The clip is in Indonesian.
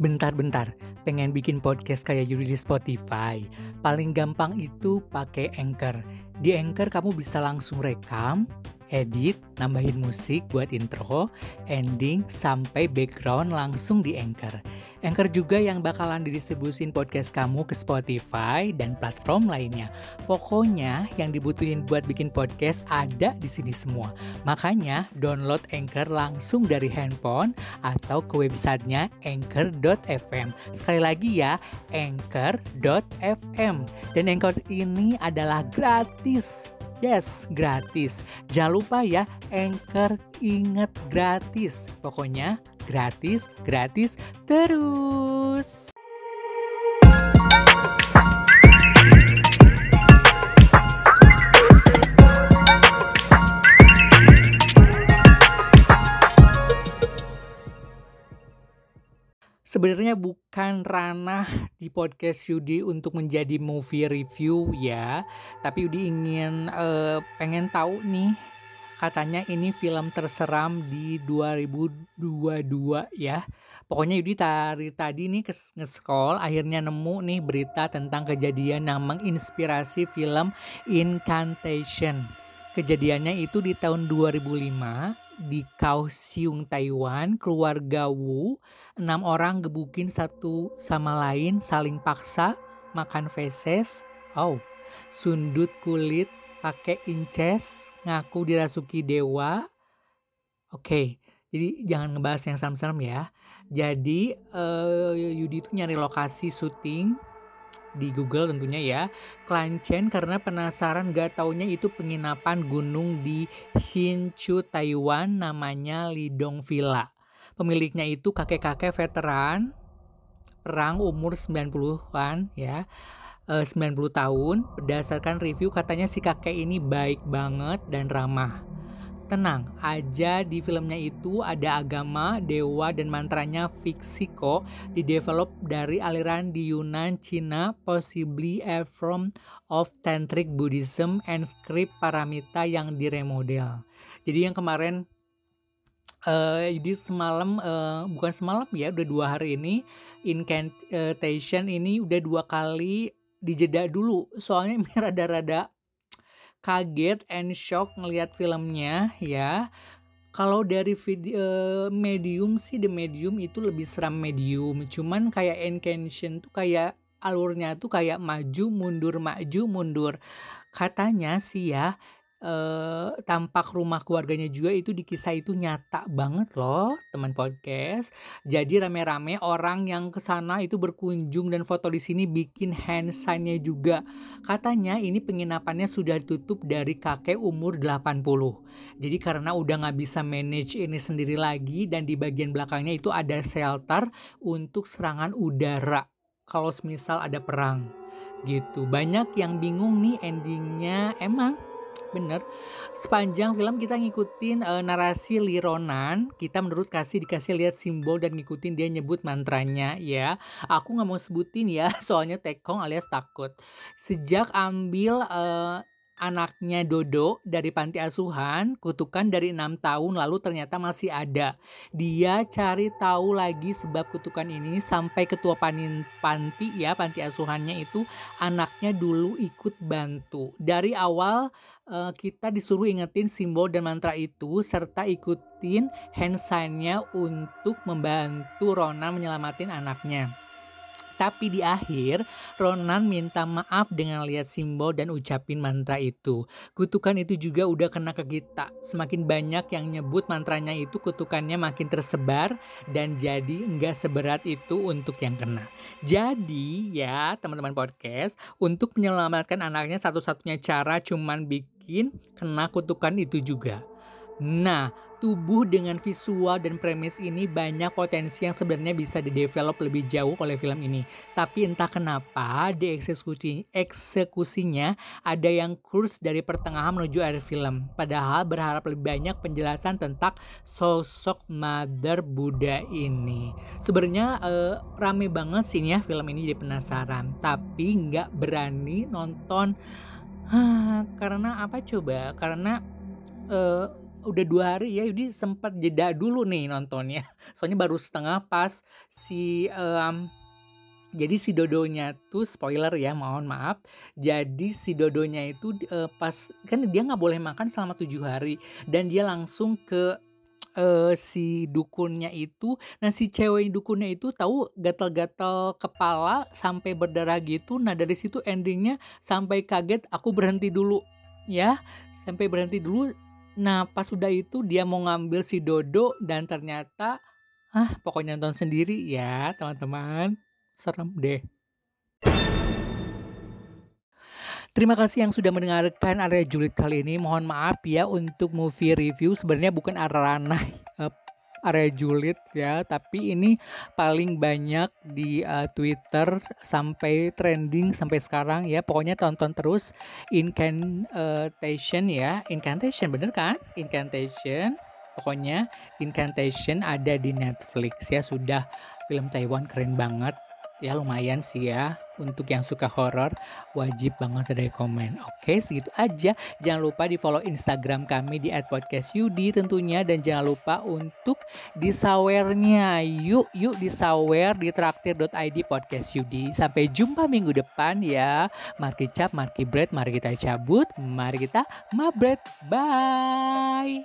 Bentar-bentar, pengen bikin podcast kayak Yudi di Spotify. Paling gampang itu pakai Anchor. Di Anchor kamu bisa langsung rekam, edit, nambahin musik buat intro, ending, sampai background langsung di Anchor. Anchor juga yang bakalan didistribusin podcast kamu ke Spotify dan platform lainnya. Pokoknya yang dibutuhin buat bikin podcast ada di sini semua. Makanya download Anchor langsung dari handphone atau ke websitenya anchor.fm. Sekali lagi ya, anchor.fm. Dan Anchor ini adalah gratis. Yes, gratis. Jangan lupa ya, Anchor inget gratis. Pokoknya gratis, gratis terus. Sebenarnya bukan ranah di podcast Yudi untuk menjadi movie review ya, tapi Yudi ingin uh, pengen tahu nih katanya ini film terseram di 2022 ya. Pokoknya Yudi tadi tadi nih nge-scroll akhirnya nemu nih berita tentang kejadian yang menginspirasi film Incantation. Kejadiannya itu di tahun 2005 di Kaohsiung, Taiwan, keluarga Wu, enam orang gebukin satu sama lain saling paksa makan feses. Oh, sundut kulit, pakai inces, ngaku dirasuki dewa. Oke, okay, jadi jangan ngebahas yang serem-serem ya. Jadi uh, Yudi itu nyari lokasi syuting di Google tentunya ya. Klancen karena penasaran gak taunya itu penginapan gunung di Hsinchu Taiwan namanya Lidong Villa. Pemiliknya itu kakek-kakek veteran perang umur 90-an ya 90 eh, tahun. Berdasarkan review katanya si kakek ini baik banget dan ramah Tenang aja di filmnya itu ada agama, dewa, dan mantranya fiksi kok didevelop dari aliran di Yunan, Cina, possibly a form of Tantric Buddhism and script paramita yang diremodel. Jadi yang kemarin Uh, jadi semalam uh, bukan semalam ya udah dua hari ini incantation ini udah dua kali dijeda dulu soalnya rada-rada kaget and shock ngelihat filmnya ya. Kalau dari video uh, medium sih The Medium itu lebih seram medium. Cuman kayak Incantation tuh kayak alurnya tuh kayak maju mundur maju mundur. Katanya sih ya tampak rumah keluarganya juga itu di kisah itu nyata banget loh teman podcast. Jadi rame-rame orang yang ke sana itu berkunjung dan foto di sini bikin hand sign-nya juga. Katanya ini penginapannya sudah ditutup dari kakek umur 80. Jadi karena udah nggak bisa manage ini sendiri lagi dan di bagian belakangnya itu ada shelter untuk serangan udara kalau misal ada perang gitu. Banyak yang bingung nih endingnya emang bener. Sepanjang film kita ngikutin uh, narasi Lironan kita menurut kasih dikasih lihat simbol dan ngikutin dia nyebut mantranya ya. Aku nggak mau sebutin ya soalnya tekong alias takut. Sejak ambil uh, anaknya Dodo dari panti asuhan, kutukan dari enam tahun lalu ternyata masih ada. Dia cari tahu lagi sebab kutukan ini sampai ketua panin panti ya, panti asuhannya itu anaknya dulu ikut bantu. Dari awal uh, kita disuruh ingetin simbol dan mantra itu serta ikutin hand sign-nya untuk membantu Rona menyelamatin anaknya. Tapi di akhir, Ronan minta maaf dengan lihat simbol dan ucapin mantra itu. Kutukan itu juga udah kena ke kita. Semakin banyak yang nyebut mantranya itu, kutukannya makin tersebar dan jadi enggak seberat itu untuk yang kena. Jadi ya teman-teman podcast, untuk menyelamatkan anaknya satu-satunya cara cuman bikin kena kutukan itu juga. Nah, tubuh dengan visual dan premis ini banyak potensi yang sebenarnya bisa didevelop lebih jauh oleh film ini. Tapi entah kenapa di eksekusi eksekusinya ada yang kurs dari pertengahan menuju akhir film. Padahal berharap lebih banyak penjelasan tentang sosok Mother Buddha ini. Sebenarnya eh, rame banget sih ya film ini jadi penasaran. Tapi nggak berani nonton. Karena apa coba? Karena eh, udah dua hari ya Yudi sempat jeda dulu nih nontonnya. Soalnya baru setengah pas si um, jadi si Dodonya tuh spoiler ya mohon maaf. Jadi si Dodonya itu uh, pas kan dia nggak boleh makan selama tujuh hari. Dan dia langsung ke uh, si dukunnya itu. Nah si cewek dukunnya itu tahu gatal-gatal kepala sampai berdarah gitu. Nah dari situ endingnya sampai kaget aku berhenti dulu ya sampai berhenti dulu nah pas sudah itu dia mau ngambil si Dodo dan ternyata ah pokoknya nonton sendiri ya teman-teman. Serem deh. Terima kasih yang sudah mendengarkan area julid kali ini. Mohon maaf ya untuk movie review. Sebenarnya bukan arah ranah uh, area julid ya, tapi ini paling banyak di uh, Twitter sampai trending sampai sekarang ya. Pokoknya tonton terus Incantation ya. Incantation bener kan? Incantation. Pokoknya Incantation ada di Netflix ya. Sudah film Taiwan keren banget ya lumayan sih ya untuk yang suka horor wajib banget ada komen oke segitu aja. Jangan lupa di follow instagram kami di @podcastyudi tentunya. Dan jangan lupa untuk di sawernya yuk yuk di sawer di traktir.id podcast Yudi sampai jumpa minggu depan ya. Mari cap mari bread mari kita cabut mari kita mabret. Bye